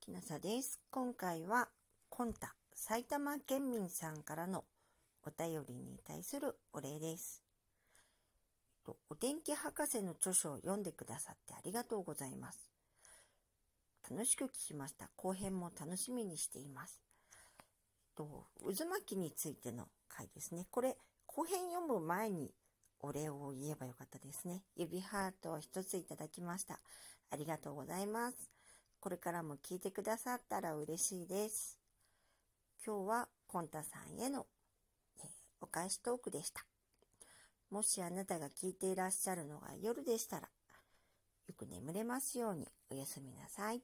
きなさです。今回は、コンタ、埼玉県民さんからのお便りに対するお礼です。お天気博士の著書を読んでくださってありがとうございます。楽しく聞きました。後編も楽しみにしています。渦巻きについての回ですね。これ、後編読む前にお礼を言えばよかったですね。指ハートを一ついただきました。ありがとうございます。これからも聞いてくださったら嬉しいです。今日はコンタさんへの、えー、お返しトークでした。もしあなたが聞いていらっしゃるのが夜でしたら、よく眠れますようにおやすみなさい。